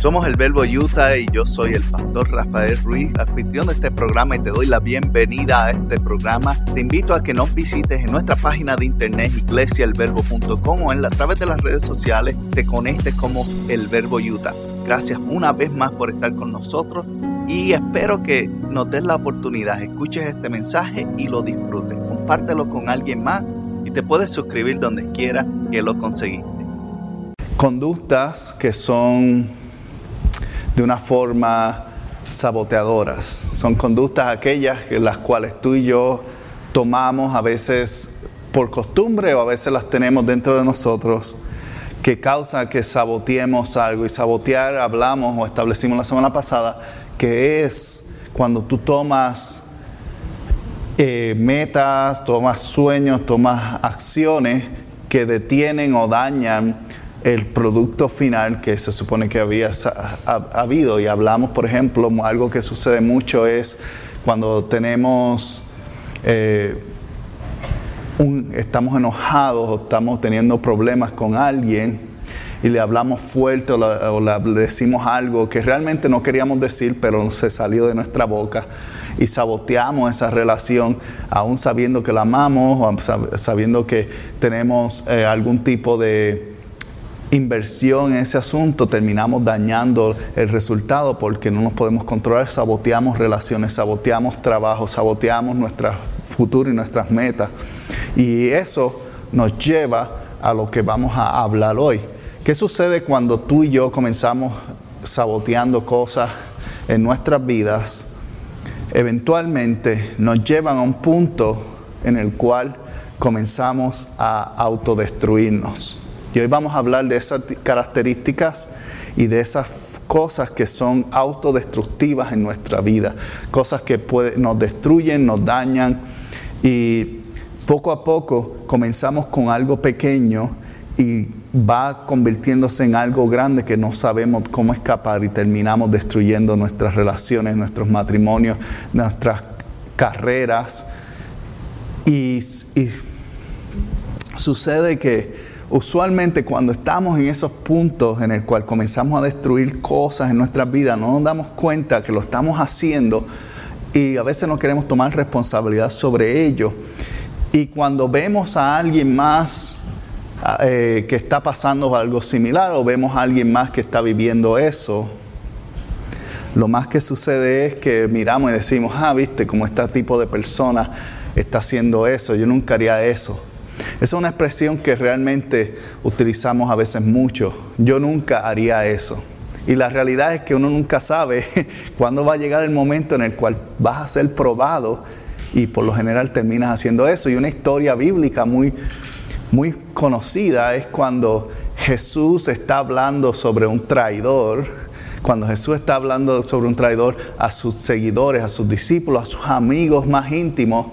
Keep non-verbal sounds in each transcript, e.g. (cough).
Somos el Verbo Utah y yo soy el pastor Rafael Ruiz, anfitrión de este programa y te doy la bienvenida a este programa. Te invito a que nos visites en nuestra página de internet iglesiaelverbo.com o en la, a través de las redes sociales te conectes como el Verbo Utah. Gracias una vez más por estar con nosotros y espero que nos des la oportunidad, escuches este mensaje y lo disfrutes. Compártelo con alguien más y te puedes suscribir donde quiera que lo conseguiste. Conductas que son de una forma saboteadoras. Son conductas aquellas que las cuales tú y yo tomamos a veces por costumbre o a veces las tenemos dentro de nosotros que causa que saboteemos algo. Y sabotear, hablamos o establecimos la semana pasada, que es cuando tú tomas eh, metas, tomas sueños, tomas acciones que detienen o dañan el producto final que se supone que había habido. Y hablamos, por ejemplo, algo que sucede mucho es cuando tenemos, eh, estamos enojados o estamos teniendo problemas con alguien y le hablamos fuerte o, le decimos algo que realmente no queríamos decir, pero se salió de nuestra boca y saboteamos esa relación, aún sabiendo que la amamos, o sabiendo que tenemos eh, algún tipo de inversión en ese asunto, terminamos dañando el resultado porque no nos podemos controlar, saboteamos relaciones, saboteamos trabajo, saboteamos nuestro futuro y nuestras metas. Y eso nos lleva a lo que vamos a hablar hoy. ¿Qué sucede cuando tú y yo comenzamos saboteando cosas en nuestras vidas? Eventualmente nos llevan a un punto en el cual comenzamos a autodestruirnos. Y hoy vamos a hablar de esas características y de esas cosas que son autodestructivas en nuestra vida, cosas que nos destruyen, nos dañan y poco a poco comenzamos con algo pequeño y va convirtiéndose en algo grande que no sabemos cómo escapar y terminamos destruyendo nuestras relaciones, nuestros matrimonios, nuestras carreras. Y, sucede que usualmente cuando estamos en esos puntos en el cual comenzamos a destruir cosas en nuestras vidas, no nos damos cuenta que lo estamos haciendo y a veces no queremos tomar responsabilidad sobre ello. Y cuando vemos a alguien más eh, que está pasando algo similar o vemos a alguien más que está viviendo eso, lo más que sucede es que miramos y decimos, ah, viste, como este tipo de persona está haciendo eso, yo nunca haría eso. Esa es una expresión que realmente utilizamos a veces mucho. Yo nunca haría eso. Y la realidad es que uno nunca sabe (laughs) cuándo va a llegar el momento en el cual vas a ser probado y por lo general terminas haciendo eso. Y una historia bíblica muy, muy conocida es cuando Jesús está hablando sobre un traidor. Cuando Jesús está hablando sobre un traidor a sus seguidores, a sus discípulos, a sus amigos más íntimos,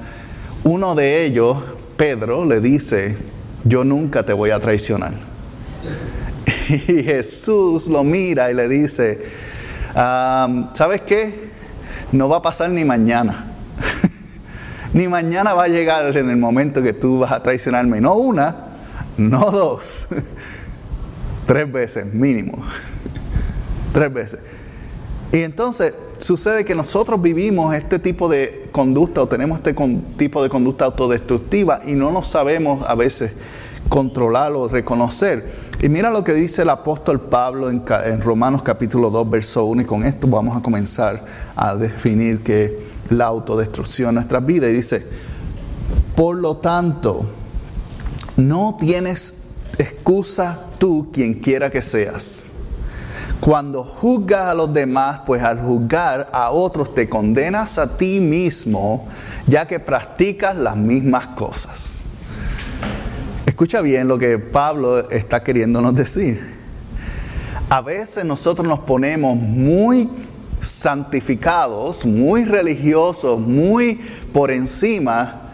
uno de ellos Pedro le dice, yo nunca te voy a traicionar. (laughs) Y Jesús lo mira y le dice, ¿sabes qué? No va a pasar ni mañana. (laughs) ni mañana va a llegar en el momento que tú vas a traicionarme. No una, no dos. (laughs) Tres veces mínimo. Tres veces. Y entonces sucede que nosotros vivimos este tipo de conducta o tenemos este tipo de conducta autodestructiva y no nos sabemos a veces controlar o reconocer. Y mira lo que dice el apóstol Pablo en, Romanos capítulo 2, verso 1, y con esto vamos a comenzar a definir que la autodestrucción en nuestras vidas. Y dice, por lo tanto, no tienes excusa tú quien quiera que seas cuando juzgas a los demás, pues al juzgar a otros te condenas a ti mismo, ya que practicas las mismas cosas. Escucha bien lo que Pablo está queriéndonos decir. A veces nosotros nos ponemos muy santificados, muy religiosos, muy por encima,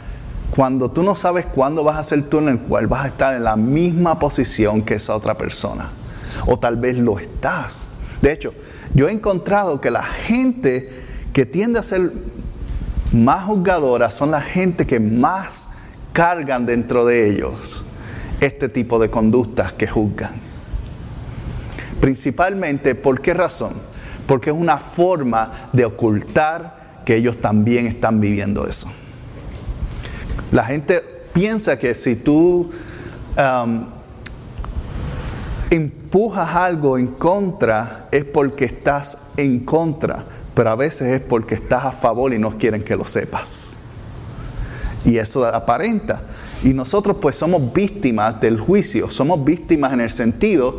cuando tú no sabes cuándo vas a ser tú en el cual vas a estar en la misma posición que esa otra persona o tal vez lo estás. De hecho, yo he encontrado que la gente que tiende a ser más juzgadora son la gente que más cargan dentro de ellos este tipo de conductas que juzgan. Principalmente, ¿por qué razón? Porque es una forma de ocultar que ellos también están viviendo eso. La gente piensa que si tú um, empujas algo en contra es porque estás en contra, pero a veces es porque estás a favor y no quieren que lo sepas. Y eso aparenta. Y nosotros pues somos víctimas del juicio, somos víctimas en el sentido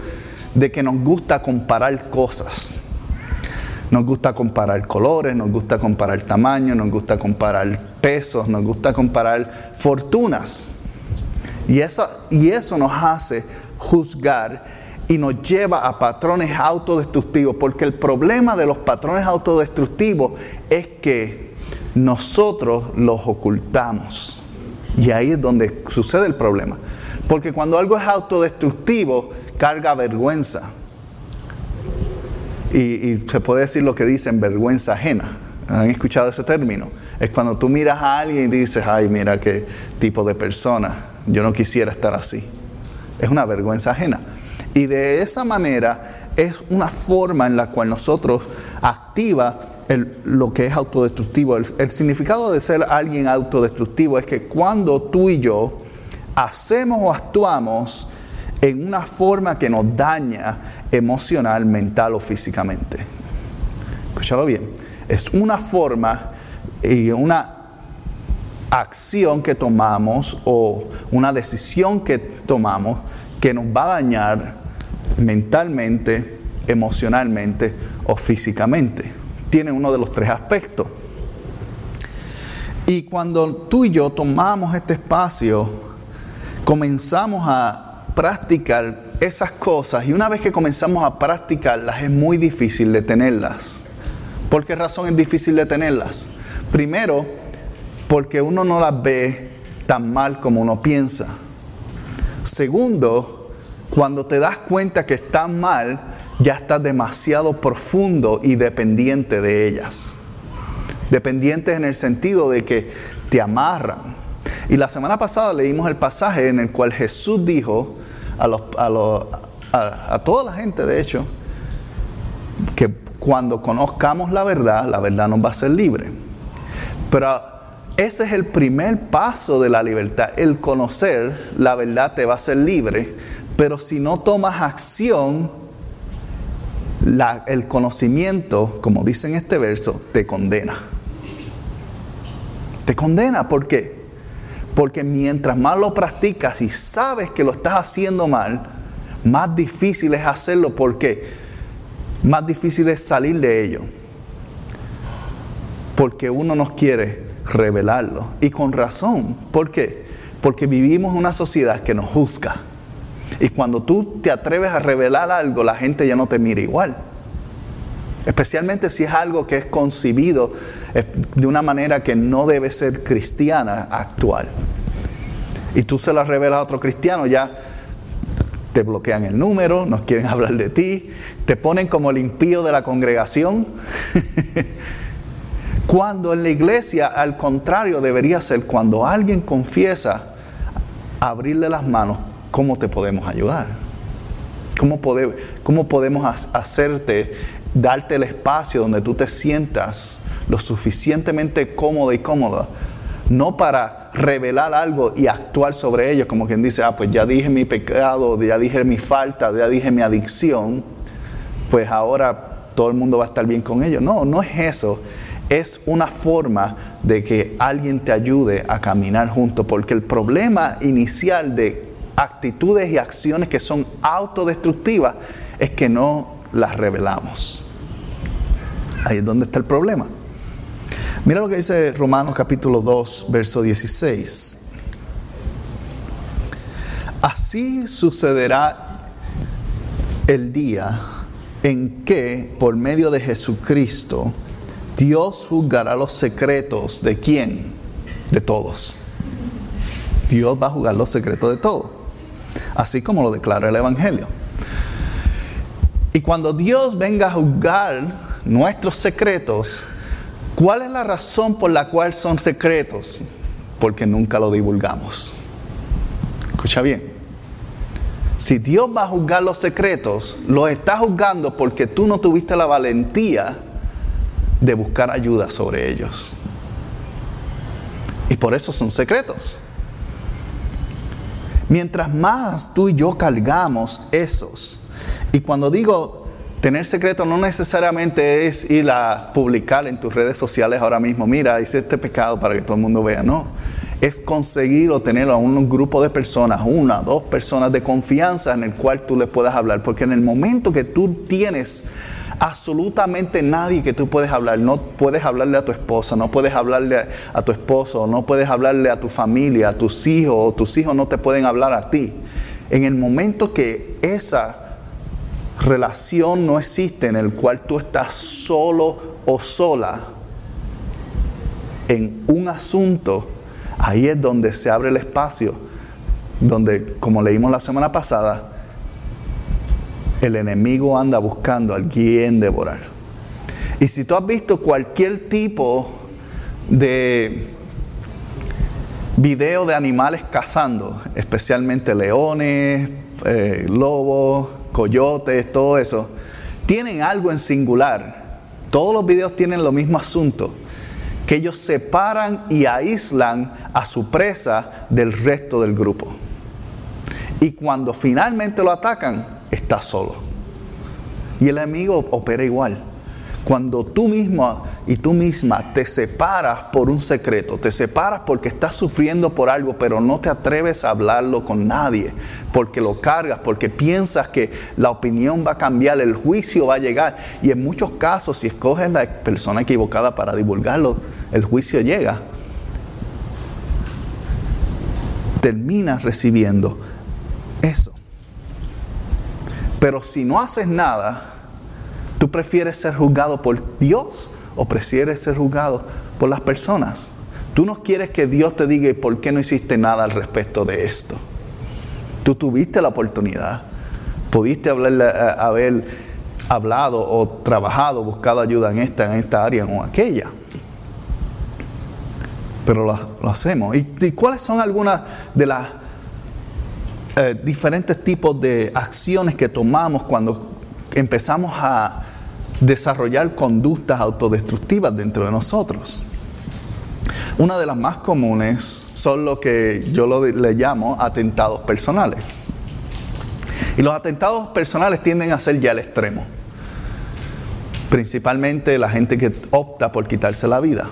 de que nos gusta comparar cosas. Nos gusta comparar colores, nos gusta comparar tamaño, nos gusta comparar pesos, nos gusta comparar fortunas. Y eso, y eso nos hace juzgar y nos lleva a patrones autodestructivos, porque el problema de los patrones autodestructivos es que nosotros los ocultamos. Y ahí es donde sucede el problema. Porque cuando algo es autodestructivo, carga vergüenza. Y, se puede decir lo que dicen vergüenza ajena. ¿Han escuchado ese término? Es cuando tú miras a alguien y dices, ay, mira qué tipo de persona, yo no quisiera estar así. Es una vergüenza ajena. Y de esa manera es una forma en la cual nosotros activa lo que es autodestructivo. El, significado de ser alguien autodestructivo es que cuando tú y yo hacemos o actuamos en una forma que nos daña emocional, mental o físicamente. Escúchalo bien. Es una forma y una acción que tomamos o una decisión que tomamos que nos va a dañar mentalmente, emocionalmente o físicamente. Tiene uno de los tres aspectos. Y cuando tú y yo tomamos este espacio, comenzamos a practicar esas cosas y una vez que comenzamos a practicarlas es muy difícil detenerlas. ¿Por qué razón es difícil detenerlas? Primero, porque uno no las ve tan mal como uno piensa. Segundo, cuando te das cuenta que están mal, ya estás demasiado profundo y dependiente de ellas. Dependientes en el sentido de que te amarran. Y la semana pasada leímos el pasaje en el cual Jesús dijo a, toda la gente, de hecho, que cuando conozcamos la verdad, la verdad nos va a ser libre. Pero ese es el primer paso de la libertad. El conocer la verdad te va a hacer libre pero si no tomas acción, el conocimiento, como dice en este verso, te condena. Te condena, ¿por qué? Porque mientras más lo practicas y sabes que lo estás haciendo mal, más difícil es hacerlo. ¿Por qué? Más difícil es salir de ello. Porque uno no quiere revelarlo. Y con razón. ¿Por qué? Porque vivimos en una sociedad que nos juzga y cuando tú te atreves a revelar algo, la gente ya no te mira igual. Especialmente si es algo que es concibido eh, de una manera que no debe ser cristiana actual. Y tú se la revelas a otro cristiano, ya te bloquean el número, no quieren (laughs) hablar de ti, te ponen como el impío de la congregación. (laughs) cuando en la iglesia, al contrario, debería ser cuando alguien confiesa, abrirle las manos ¿cómo te podemos ayudar? ¿Cómo, ¿Cómo podemos hacerte, darte el espacio donde tú te sientas lo suficientemente cómodo y cómoda? No para revelar algo y actuar sobre ello, como quien dice, ah, pues ya dije mi pecado, ya dije mi falta, ya dije mi adicción, pues ahora todo el mundo va a estar bien con ello. No, no es eso. Es una forma de que alguien te ayude a caminar junto, porque el problema inicial de actitudes y acciones que son autodestructivas es que no las revelamos. Ahí es donde está el problema. Mira lo que dice Romanos capítulo 2, verso 16. Así sucederá el día en que por medio de Jesucristo Dios juzgará los secretos de quién? De todos. Dios va a juzgar los secretos de todos así como lo declara el Evangelio. Y cuando Dios venga a juzgar nuestros secretos, ¿cuál es la razón por la cual son secretos? Porque nunca lo divulgamos. Escucha bien. Si Dios va a juzgar los secretos, los está juzgando porque tú no tuviste la valentía de buscar ayuda sobre ellos. Y por eso son secretos. Mientras más tú y yo cargamos esos, y cuando digo tener secretos no necesariamente es ir a publicar en tus redes sociales ahora mismo, mira, hice este pecado para que todo el mundo vea, no es conseguir o tener a un grupo de personas, una, dos personas de confianza en el cual tú le puedas hablar. Porque en el momento que tú tienes absolutamente nadie que tú puedes hablar, no puedes hablarle a tu esposa, no puedes hablarle a, tu esposo, no puedes hablarle a tu familia, a tus hijos, o tus hijos no te pueden hablar a ti. En el momento que esa relación no existe en el cual tú estás solo o sola en un asunto, Ahí es donde se abre el espacio, donde, como leímos la semana pasada, el enemigo anda buscando a alguien devorar. Y si tú has visto cualquier tipo de video de animales cazando, especialmente leones, eh, lobos, coyotes, todo eso, tienen algo en singular. Todos los videos tienen lo mismo asunto que ellos separan y aíslan a su presa del resto del grupo. Y cuando finalmente lo atacan, está solo. Y el enemigo opera igual. Cuando tú mismo y tú misma te separas por un secreto, te separas porque estás sufriendo por algo, pero no te atreves a hablarlo con nadie, porque lo cargas, porque piensas que la opinión va a cambiar, el juicio va a llegar. Y en muchos casos, si escoges la persona equivocada para divulgarlo, el juicio llega, terminas recibiendo eso. Pero si no haces nada, ¿tú prefieres ser juzgado por Dios o prefieres ser juzgado por las personas? Tú no quieres que Dios te diga por qué no hiciste nada al respecto de esto. Tú tuviste la oportunidad, pudiste eh, haber hablado o trabajado, buscado ayuda en esta, en esta área o aquella pero lo, hacemos. ¿Y, cuáles son algunas de las eh, diferentes tipos de acciones que tomamos cuando empezamos a desarrollar conductas autodestructivas dentro de nosotros? Una de las más comunes son lo que yo le llamo atentados personales. Y los atentados personales tienden a ser ya el extremo. Principalmente la gente que opta por quitarse la vida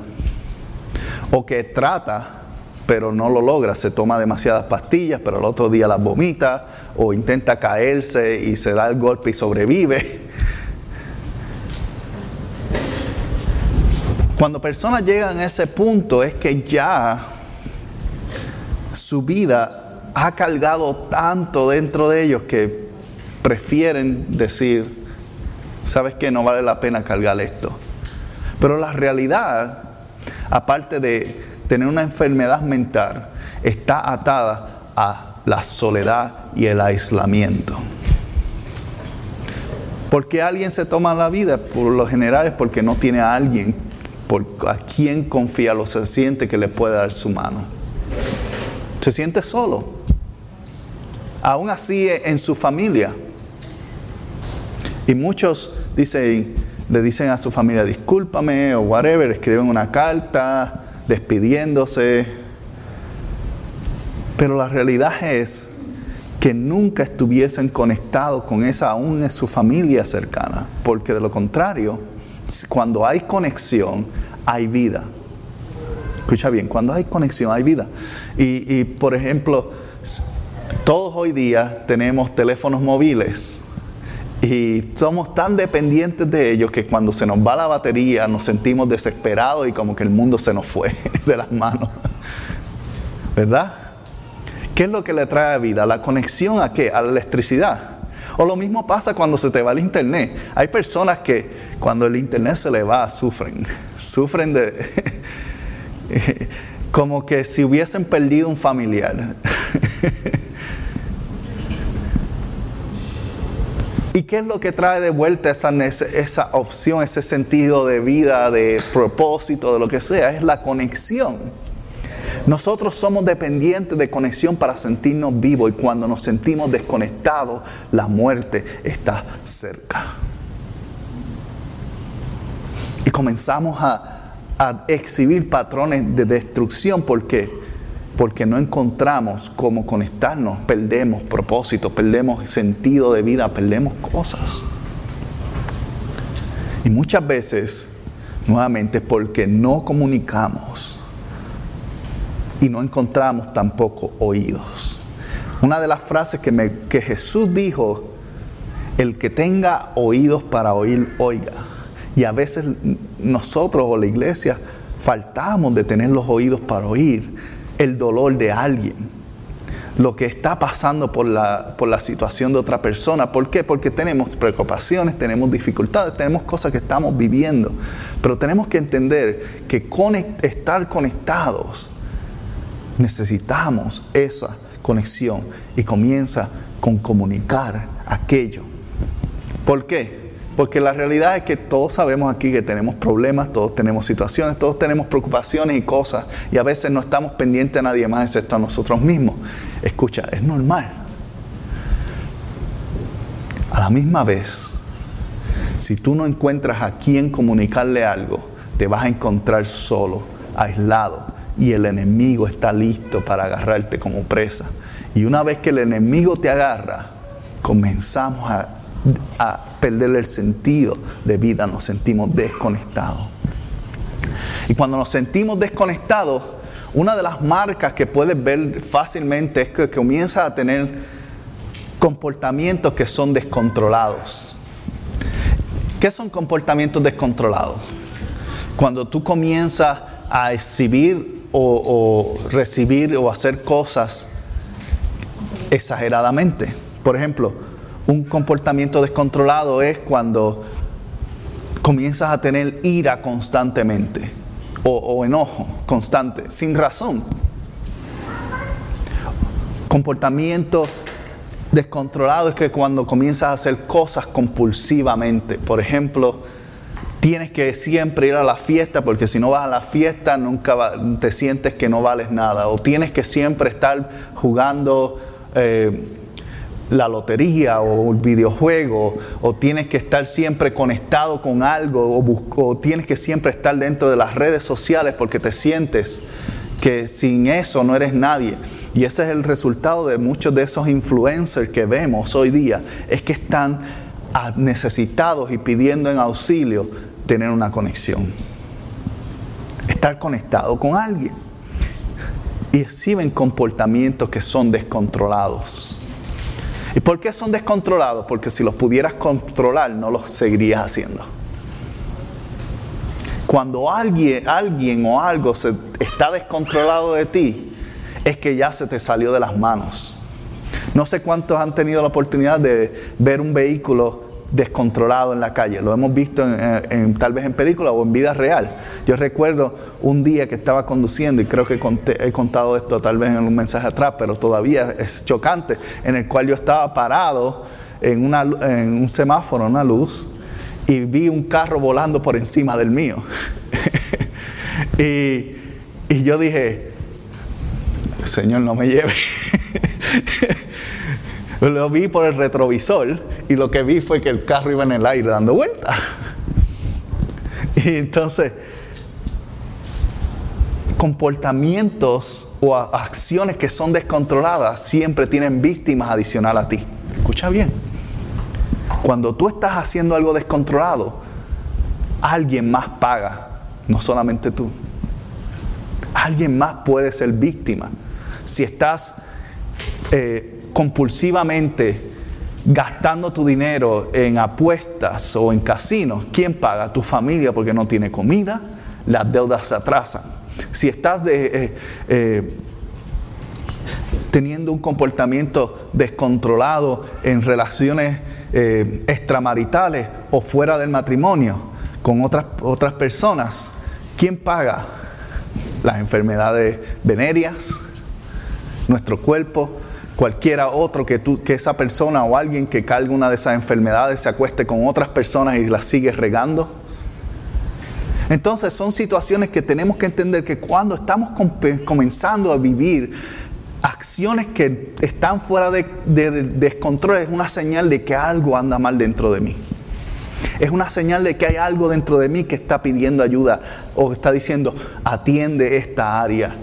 o que trata pero no lo logra, se toma demasiadas pastillas, pero el otro día las vomita, o intenta caerse y se da el golpe y sobrevive. Cuando personas llegan a ese punto es que ya su vida ha cargado tanto dentro de ellos que prefieren decir, sabes que no vale la pena cargar esto. Pero la realidad aparte de tener una enfermedad mental, está atada a la soledad y el aislamiento. ¿Por qué alguien se toma la vida? Por lo general es porque no tiene a alguien a quien confía, lo se siente que le puede dar su mano. Se siente solo. Aún así en su familia. Y muchos dicen, le dicen a su familia discúlpame o whatever, escriben una carta despidiéndose. Pero la realidad es que nunca estuviesen conectados con esa aún en su familia cercana, porque de lo contrario, cuando hay conexión, hay vida. Escucha bien, cuando hay conexión, hay vida. Y, y por ejemplo, todos hoy día tenemos teléfonos móviles y somos tan dependientes de ellos que cuando se nos va la batería nos sentimos desesperados y como que el mundo se nos fue (laughs) de las manos. ¿Verdad? ¿Qué es lo que le trae vida? ¿La conexión a qué? A la electricidad. O lo mismo pasa cuando se te va el internet. Hay personas que cuando el internet se le va sufren. (laughs) Sufren de... (laughs) como que si hubiesen perdido un familiar. ¿Y qué es lo que trae de vuelta esa, esa opción, ese sentido de vida, de propósito, de lo que sea? Es la conexión. Nosotros somos dependientes de conexión para sentirnos vivos y cuando nos sentimos desconectados, la muerte está cerca. Y comenzamos a, exhibir patrones de destrucción porque porque no encontramos cómo conectarnos, perdemos propósito, perdemos sentido de vida, perdemos cosas. Y muchas veces, nuevamente, porque no comunicamos y no encontramos tampoco oídos. Una de las frases que, que Jesús dijo, el que tenga oídos para oír, oiga. Y a veces nosotros o la iglesia faltamos de tener los oídos para oír el dolor de alguien, lo que está pasando por la, por la situación de otra persona. ¿Por qué? Porque tenemos preocupaciones, tenemos dificultades, tenemos cosas que estamos viviendo. Pero tenemos que entender que estar conectados necesitamos esa conexión y comienza con comunicar aquello. ¿Por qué? Porque la realidad es que todos sabemos aquí que tenemos problemas, todos tenemos situaciones, todos tenemos preocupaciones y cosas, y a veces no estamos pendientes a nadie más excepto a nosotros mismos. Escucha, es normal. A la misma vez, si tú no encuentras a quién comunicarle algo, te vas a encontrar solo, aislado, y el enemigo está listo para agarrarte como presa. Y una vez que el enemigo te agarra, comenzamos a, a perder el sentido de vida, nos sentimos desconectados. Y cuando nos sentimos desconectados, una de las marcas que puedes ver fácilmente es que comienza a tener comportamientos que son descontrolados. ¿Qué son comportamientos descontrolados? Cuando tú comienzas a exhibir o, o recibir o hacer cosas exageradamente. Por ejemplo, un comportamiento descontrolado es cuando comienzas a tener ira constantemente o, enojo constante, sin razón. Comportamiento descontrolado es que cuando comienzas a hacer cosas compulsivamente, por ejemplo, tienes que siempre ir a la fiesta porque si no vas a la fiesta nunca te sientes que no vales nada, o tienes que siempre estar jugando eh, la lotería o el videojuego, o tienes que estar siempre conectado con algo, o, o tienes que siempre estar dentro de las redes sociales porque te sientes que sin eso no eres nadie. Y ese es el resultado de muchos de esos influencers que vemos hoy día, es que están necesitados y pidiendo en auxilio tener una conexión. Estar conectado con alguien. Y exhiben comportamientos que son descontrolados. ¿Y por qué son descontrolados? Porque si los pudieras controlar, no los seguirías haciendo. Cuando alguien, alguien o algo se, está descontrolado de ti, es que ya se te salió de las manos. No sé cuántos han tenido la oportunidad de ver un vehículo descontrolado en la calle. Lo hemos visto tal vez en película o en vida real. Yo recuerdo un día que estaba conduciendo, y creo que he contado esto tal vez en un mensaje atrás, pero todavía es chocante, en el cual yo estaba parado en un semáforo, una luz, y vi un carro volando por encima del mío. (laughs) y, y yo dije, Señor, no me lleve. (laughs) Lo vi por el retrovisor y lo que vi fue que el carro iba en el aire dando vueltas. (laughs) Y entonces, comportamientos o acciones que son descontroladas siempre tienen víctimas adicional a ti. Escucha bien. Cuando tú estás haciendo algo descontrolado, alguien más paga, no solamente tú. Alguien más puede ser víctima. Si estás eh, compulsivamente gastando tu dinero en apuestas o en casinos, ¿quién paga? Tu familia porque no tiene comida, las deudas se atrasan. Si estás eh, eh, teniendo un comportamiento descontrolado en relaciones eh, extramaritales o fuera del matrimonio con otras, otras personas, ¿quién paga? Las enfermedades venéreas, nuestro cuerpo, cualquiera otro que, tú, que esa persona o alguien que cargue una de esas enfermedades se acueste con otras personas y las sigue regando. Entonces son situaciones que tenemos que entender que cuando estamos comenzando a vivir acciones que están fuera de, descontrol es una señal de que algo anda mal dentro de mí. Es una señal de que hay algo dentro de mí que está pidiendo ayuda o está diciendo, atiende esta área.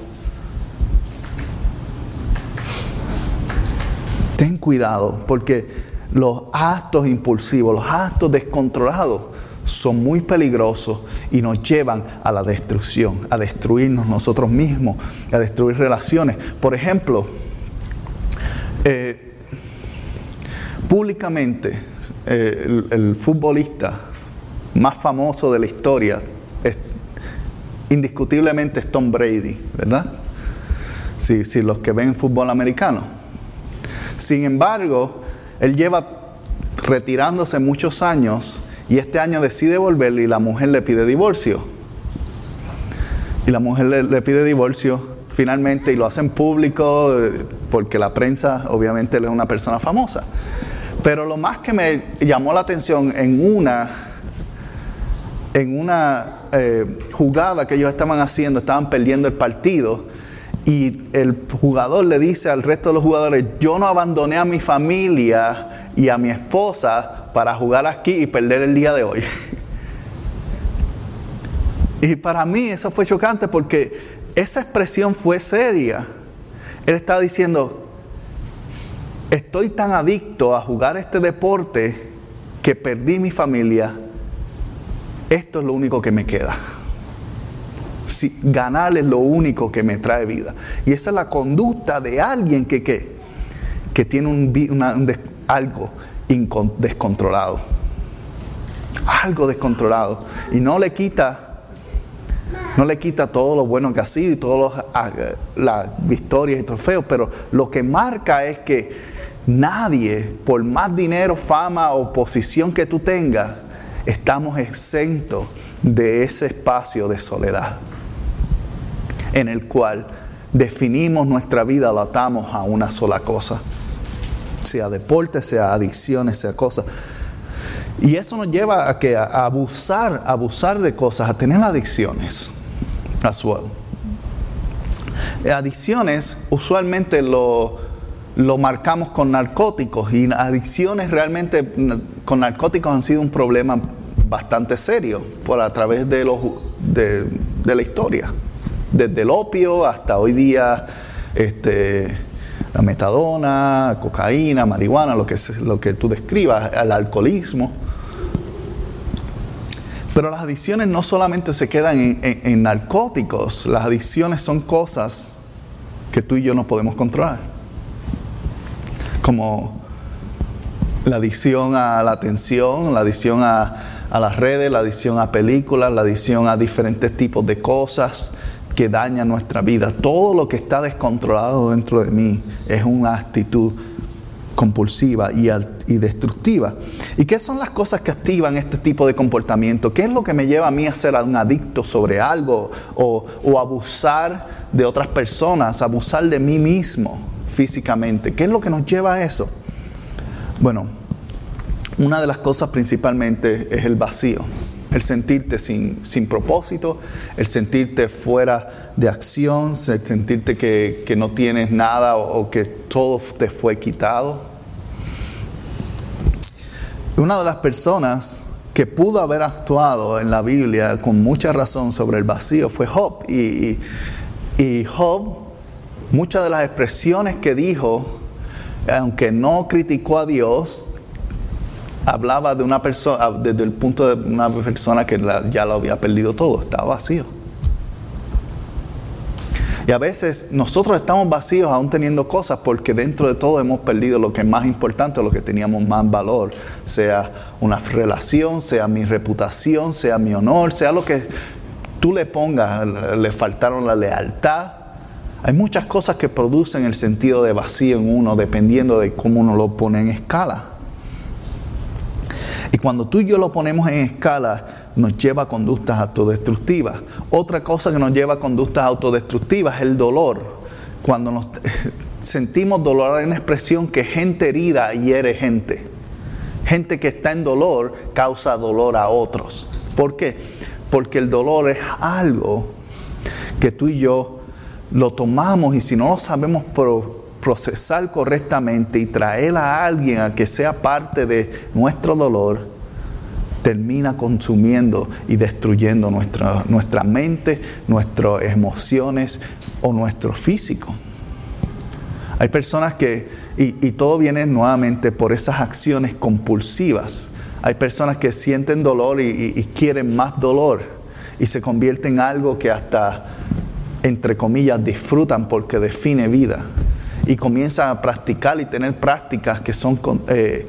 Ten cuidado porque los actos impulsivos, los actos descontrolados son muy peligrosos y nos llevan a la destrucción, a destruirnos nosotros mismos, a destruir relaciones. Por ejemplo, eh, públicamente eh, el, futbolista más famoso de la historia es indiscutiblemente es Tom Brady, ¿verdad? Si, si los que ven fútbol americano. Sin embargo, él lleva retirándose muchos años y este año decide volver y la mujer le pide divorcio. Y la mujer le, pide divorcio finalmente y lo hacen público eh, porque la prensa obviamente es una persona famosa. Pero lo más que me llamó la atención en una, en una eh, jugada que ellos estaban haciendo, estaban perdiendo el partido y el jugador le dice al resto de los jugadores, yo no abandoné a mi familia y a mi esposa para jugar aquí y perder el día de hoy. (laughs) y para mí eso fue chocante porque esa expresión fue seria. Él estaba diciendo, estoy tan adicto a jugar este deporte que perdí mi familia. Esto es lo único que me queda. Si, ganar es lo único que me trae vida. Y esa es la conducta de alguien que, que, tiene un, algo descontrolado. Algo descontrolado. Y no le quita, no le quita todo lo bueno que ha sido y todas ah, las victorias y trofeos, pero lo que marca es que nadie, por más dinero, fama o posición que tú tengas, estamos exentos de ese espacio de soledad en el cual definimos nuestra vida, lo atamos a una sola cosa sea deporte, sea adicciones, sea cosas. Y eso nos lleva a que a abusar, abusar de cosas, a tener adicciones as well. Adicciones usualmente lo, lo marcamos con narcóticos y adicciones realmente con narcóticos han sido un problema bastante serio por a través de, los, de, de la historia. Desde el opio hasta hoy día este, la metadona, cocaína, marihuana, lo que, lo que tú describas, el alcoholismo. Pero las adicciones no solamente se quedan en, en, narcóticos, las adicciones son cosas que tú y yo no podemos controlar. Como la adicción a la atención, la adicción a, a las redes, la adicción a películas, la adicción a diferentes tipos de cosas, que daña nuestra vida. Todo lo que está descontrolado dentro de mí es una actitud compulsiva y, destructiva. ¿Y qué son las cosas que activan este tipo de comportamiento? ¿Qué es lo que me lleva a mí a ser un adicto sobre algo o, o abusar de otras personas, abusar de mí mismo físicamente? ¿Qué es lo que nos lleva a eso? Bueno, una de las cosas principalmente es el vacío el sentirte sin, sin propósito, el sentirte fuera de acción, el sentirte que, no tienes nada o, que todo te fue quitado. Una de las personas que pudo haber actuado en la Biblia con mucha razón sobre el vacío fue Job. Y, y Job, muchas de las expresiones que dijo, aunque no criticó a Dios, hablaba de una persona, ah, desde el punto de una persona que ya lo había perdido todo, estaba vacío. Y a veces nosotros estamos vacíos aún teniendo cosas porque dentro de todo hemos perdido lo que es más importante, lo que teníamos más valor, sea una relación, sea mi reputación, sea mi honor, sea lo que tú le pongas, le faltaron la lealtad. Hay muchas cosas que producen el sentido de vacío en uno dependiendo de cómo uno lo pone en escala. Y cuando tú y yo lo ponemos en escala, nos lleva a conductas autodestructivas. Otra cosa que nos lleva a conductas autodestructivas es el dolor. Cuando nos (laughs) sentimos dolor hay una expresión que gente herida hiere gente. Gente que está en dolor causa dolor a otros. ¿Por qué? porque el dolor es algo que tú y yo lo tomamos y si no lo sabemos procesar correctamente y traer a alguien a que sea parte de nuestro dolor, termina consumiendo y destruyendo nuestra, nuestra mente, nuestras emociones o nuestro físico. Hay personas que, y, todo viene nuevamente por esas acciones compulsivas. Hay personas que sienten dolor y, y quieren más dolor y se convierte en algo que hasta, entre comillas, disfrutan porque define vida. Y comienzan a practicar y tener prácticas que son eh,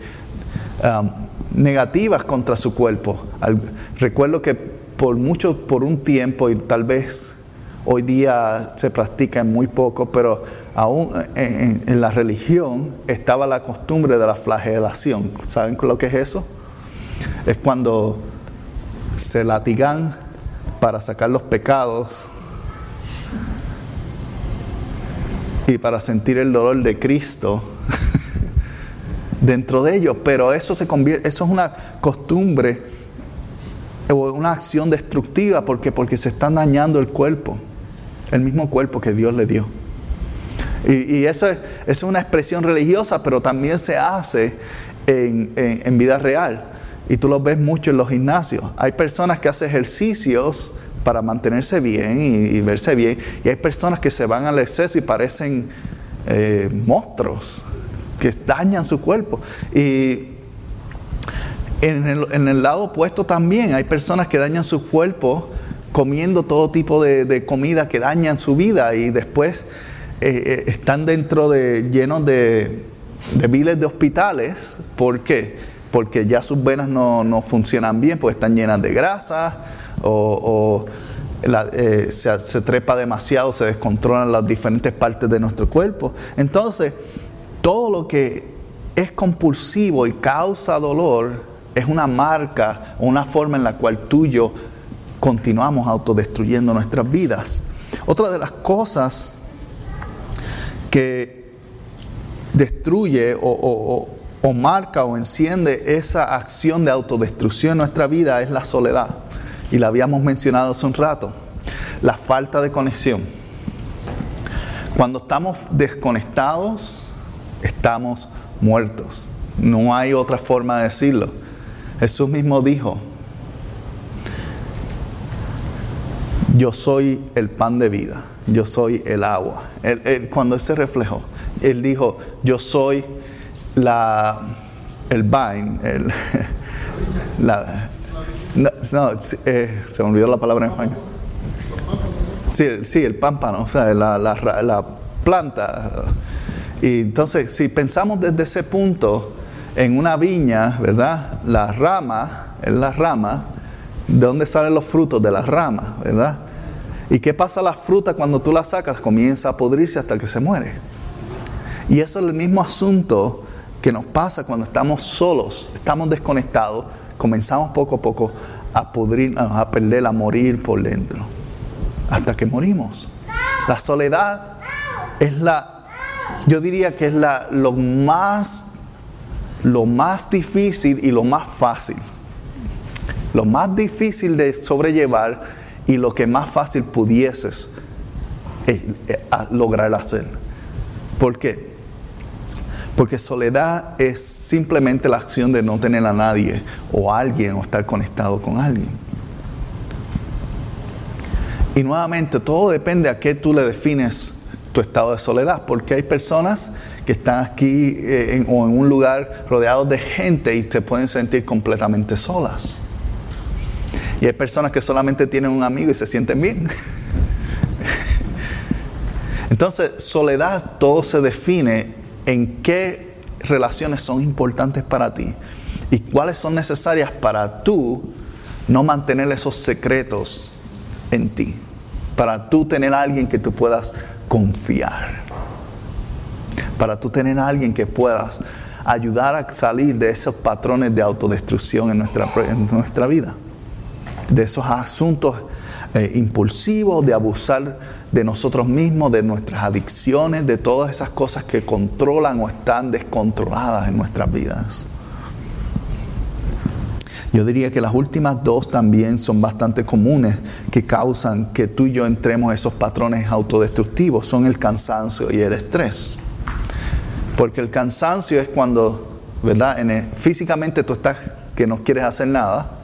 negativas contra su cuerpo. recuerdo que por mucho, por un tiempo, y tal vez hoy día se practica en muy poco, pero aún en, la religión estaba la costumbre de la flagelación. ¿Saben lo que es eso? Es cuando se latigan para sacar los pecados y para sentir el dolor de Cristo (laughs) dentro de ellos, pero eso se convierte, eso es una costumbre o una acción destructiva porque porque se están dañando el cuerpo, el mismo cuerpo que Dios le dio. Y, eso, es, una expresión religiosa, pero también se hace en, vida real. Y tú lo ves mucho en los gimnasios. Hay personas que hacen ejercicios para mantenerse bien y, verse bien. Y hay personas que se van al exceso y parecen eh, monstruos, que dañan su cuerpo. Y en el, lado opuesto también hay personas que dañan su cuerpo comiendo todo tipo de, comida que dañan su vida y después eh, eh, están dentro de, llenos de, de miles de hospitales. ¿Por qué? Porque ya sus venas no, funcionan bien, porque están llenas de grasa o, eh, se, trepa demasiado, se descontrolan las diferentes partes de nuestro cuerpo. Entonces, todo lo que es compulsivo y causa dolor es una marca, una forma en la cual tú y yo continuamos autodestruyendo nuestras vidas. Otra de las cosas que destruye o, marca o enciende esa acción de autodestrucción en nuestra vida es la soledad. Y la habíamos mencionado hace un rato. La falta de conexión. Cuando estamos desconectados, estamos muertos. No hay otra forma de decirlo. Jesús mismo dijo, yo soy el pan de vida, yo soy el agua. cuando él se reflejó, él dijo, yo soy la, el vine, el, (laughs) no, eh, se me olvidó la palabra en español. Sí, sí, el pámpano, o sea, la, la planta. Y entonces, si pensamos desde ese punto en una viña, ¿verdad? La rama, es la rama, ¿de dónde salen los frutos? De las ramas, ¿verdad? ¿Y qué pasa a la fruta cuando tú la sacas? Comienza a podrirse hasta que se muere. Y eso es el mismo asunto que nos pasa cuando estamos solos, estamos desconectados, comenzamos poco a poco a pudrir, a perder, a morir por dentro, hasta que morimos. La soledad es la, yo diría que es la, lo más, lo más difícil y lo más fácil. Lo más difícil de sobrellevar y lo que más fácil pudieses eh, eh, lograr hacer. ¿Por qué? Porque soledad es simplemente la acción de no tener a nadie o a alguien o estar conectado con alguien. Y nuevamente, todo depende a qué tú le defines tu estado de soledad, porque hay personas que están aquí eh, o en un lugar rodeados de gente y te pueden sentir completamente solas. Y hay personas que solamente tienen un amigo y se sienten bien. (laughs) Entonces, soledad todo se define en qué relaciones son importantes para ti y cuáles son necesarias para tú no mantener esos secretos en ti, para tú tener a alguien que tú puedas confiar, para tú tener a alguien que puedas ayudar a salir de esos patrones de autodestrucción en nuestra, en nuestra vida de esos asuntos eh, impulsivos, de abusar de nosotros mismos, de nuestras adicciones, de todas esas cosas que controlan o están descontroladas en nuestras vidas. Yo diría que las últimas dos también son bastante comunes que causan que tú y yo entremos esos patrones autodestructivos. Son el cansancio y el estrés. Porque el cansancio es cuando, ¿verdad? físicamente tú estás que no quieres hacer nada.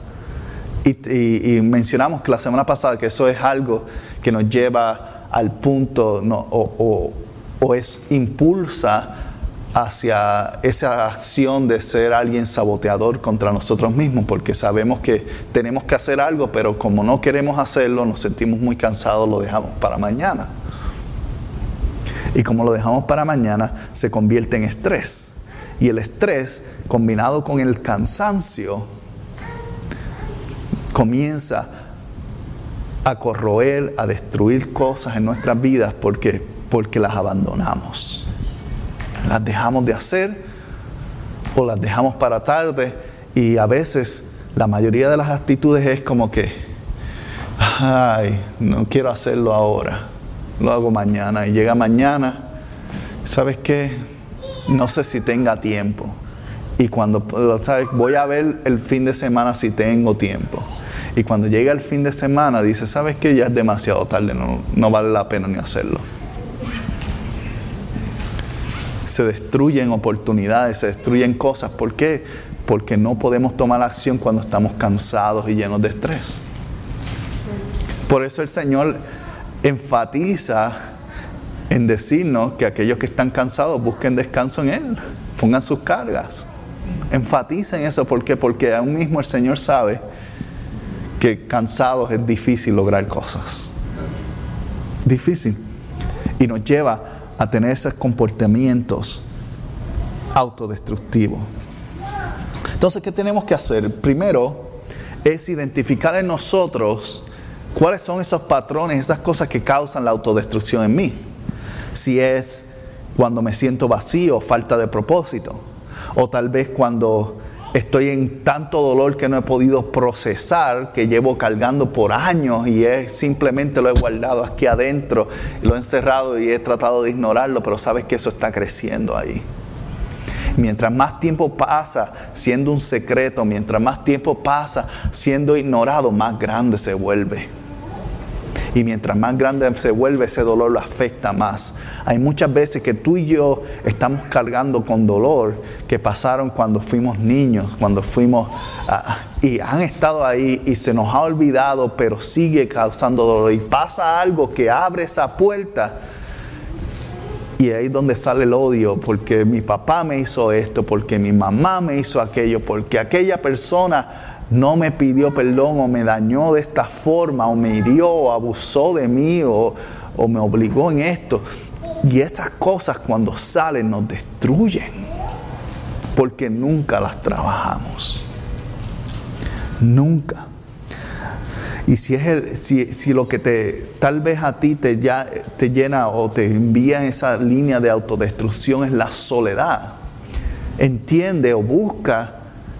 Y, mencionamos que la semana pasada que eso es algo que nos lleva al punto o, o es impulsa hacia esa acción de ser alguien saboteador contra nosotros mismos, porque sabemos que tenemos que hacer algo, pero como no queremos hacerlo, nos sentimos muy cansados, lo dejamos para mañana. Y como lo dejamos para mañana, se convierte en estrés. Y el estrés, combinado con el cansancio, comienza a corroer, a destruir cosas en nuestras vidas porque, porque las abandonamos las dejamos de hacer o las dejamos para tarde y a veces la mayoría de las actitudes es como que, ay, no quiero hacerlo ahora, lo hago mañana y llega mañana, ¿sabes qué? No sé si tenga tiempo. Y cuando, ¿sabes? Voy a ver el fin de semana si tengo tiempo. Y cuando llega el fin de semana, dice, ¿sabes qué? Ya es demasiado tarde, no, no vale la pena ni hacerlo se destruyen oportunidades, se destruyen cosas. ¿Por qué? Porque no podemos tomar acción cuando estamos cansados y llenos de estrés. Por eso el Señor enfatiza en decirnos que aquellos que están cansados busquen descanso en Él, pongan sus cargas. Enfaticen eso, ¿por qué? Porque aún mismo el Señor sabe que cansados es difícil lograr cosas. Difícil. Y nos lleva a tener esos comportamientos autodestructivos. Entonces, ¿qué tenemos que hacer? Primero es identificar en nosotros cuáles son esos patrones, esas cosas que causan la autodestrucción en mí. Si es cuando me siento vacío, falta de propósito, o tal vez cuando estoy en tanto dolor que no he podido procesar, que llevo cargando por años y es, simplemente lo he guardado aquí adentro, lo he encerrado y he tratado de ignorarlo, pero sabes que eso está creciendo ahí. Mientras más tiempo pasa siendo un secreto, mientras más tiempo pasa siendo ignorado, más grande se vuelve. Y mientras más grande se vuelve, ese dolor lo afecta más. Hay muchas veces que tú y yo estamos cargando con dolor que pasaron cuando fuimos niños, cuando fuimos... Ah, y han estado ahí y se nos ha olvidado, pero sigue causando dolor. Y pasa algo que abre esa puerta. Y ahí es donde sale el odio, porque mi papá me hizo esto, porque mi mamá me hizo aquello, porque aquella persona no me pidió perdón o me dañó de esta forma o me hirió o abusó de mí o, me obligó en esto. Y esas cosas cuando salen nos destruyen porque nunca las trabajamos. Nunca. Y si, es el, si, si, lo que te, tal vez a ti te, ya, te llena o te envía en esa línea de autodestrucción es la soledad, entiende o busca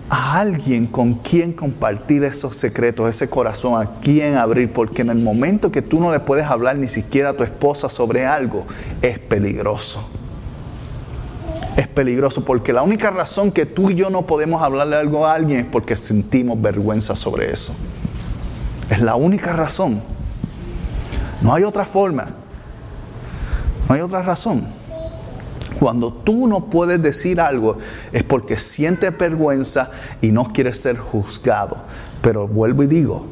a alguien con quien compartir esos secretos, ese corazón, a quien abrir, porque en el momento que tú no le puedes hablar ni siquiera a tu esposa sobre algo, es peligroso. Es peligroso porque la única razón que tú y yo no podemos hablarle algo a alguien es porque sentimos vergüenza sobre eso. Es la única razón. No hay otra forma. No hay otra razón. Cuando tú no puedes decir algo es porque sientes vergüenza y no quieres ser juzgado. Pero vuelvo y digo,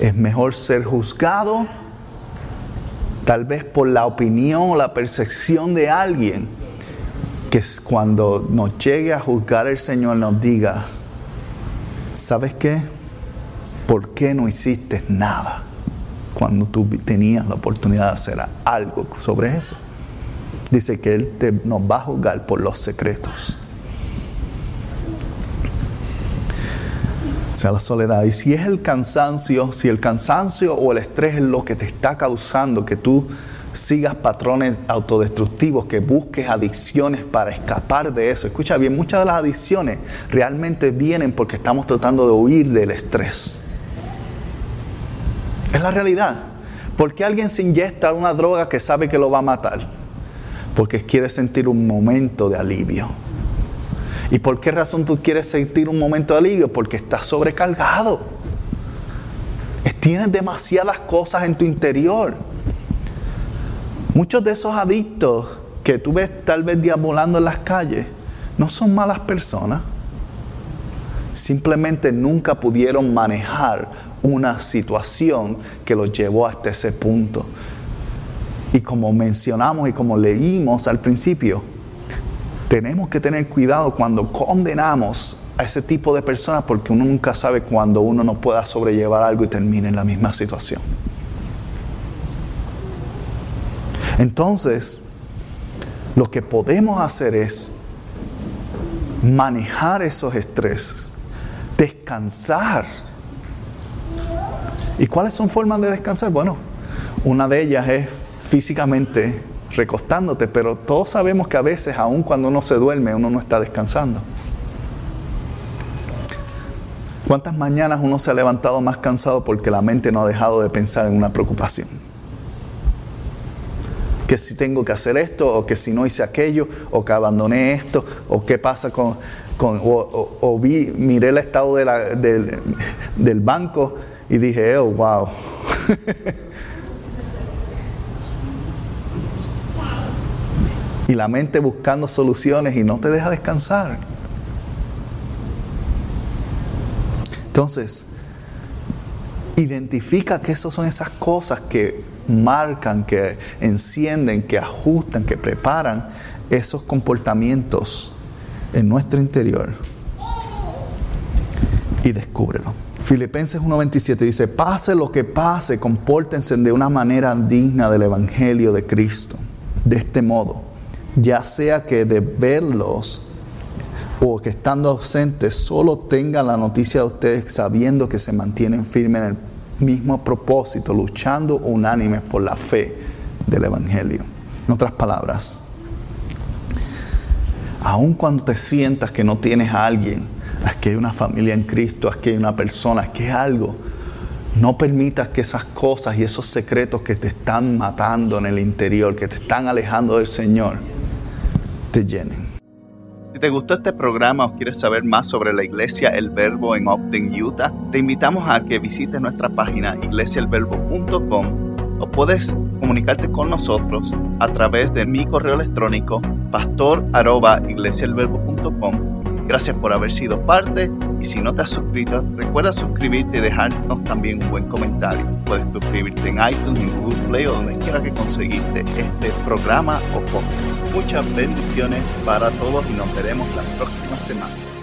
es mejor ser juzgado tal vez por la opinión o la percepción de alguien que cuando nos llegue a juzgar el Señor nos diga, ¿sabes qué? ¿Por qué no hiciste nada cuando tú tenías la oportunidad de hacer algo sobre eso? Dice que Él te, nos va a juzgar por los secretos. O sea, la soledad. Y si es el cansancio, si el cansancio o el estrés es lo que te está causando que tú sigas patrones autodestructivos, que busques adicciones para escapar de eso. Escucha bien, muchas de las adicciones realmente vienen porque estamos tratando de huir del estrés. Es la realidad. Porque alguien se inyecta una droga que sabe que lo va a matar? Porque quiere sentir un momento de alivio. ¿Y por qué razón tú quieres sentir un momento de alivio? Porque estás sobrecargado. Tienes demasiadas cosas en tu interior. Muchos de esos adictos que tú ves tal vez diabolando en las calles no son malas personas. Simplemente nunca pudieron manejar una situación que los llevó hasta ese punto. Y como mencionamos y como leímos al principio, tenemos que tener cuidado cuando condenamos a ese tipo de personas porque uno nunca sabe cuando uno no pueda sobrellevar algo y termine en la misma situación. Entonces, lo que podemos hacer es manejar esos estrés, descansar. ¿Y cuáles son formas de descansar? Bueno, una de ellas es físicamente recostándote, pero todos sabemos que a veces, aun cuando uno se duerme, uno no está descansando. ¿Cuántas mañanas uno se ha levantado más cansado porque la mente no ha dejado de pensar en una preocupación? Que si tengo que hacer esto, o que si no hice aquello, o que abandoné esto, o qué pasa con... con o, vi, miré el estado del, del banco y dije, oh, wow. (laughs) y la mente buscando soluciones y no te deja descansar. Entonces, identifica que esas son esas cosas que marcan, que encienden, que ajustan, que preparan esos comportamientos en nuestro interior y descúbrelo. Filipenses 1:27 dice, pase lo que pase, compórtense de una manera digna del Evangelio de Cristo. De este modo, ya sea que de verlos o que estando ausentes solo tengan la noticia de ustedes sabiendo que se mantienen firmes en el mismo propósito, luchando unánimes por la fe del Evangelio. En otras palabras, aun cuando te sientas que no tienes a alguien, que hay una familia en Cristo, que hay una persona, que hay algo, no permitas que esas cosas y esos secretos que te están matando en el interior, que te están alejando del Señor, Si te gustó este programa o quieres saber más sobre la iglesia El Verbo en Ogden, Utah, te invitamos a que visites nuestra página iglesiaelverbo.com o puedes comunicarte con nosotros a través de mi correo electrónico pastor@iglesiaelverbo.com Gracias por haber sido parte y si no te has suscrito, recuerda suscribirte y dejarnos también un buen comentario. Puedes suscribirte en iTunes, en Google Play o donde quiera que conseguiste este programa o podcast. Muchas bendiciones para todos y nos veremos la próxima semana.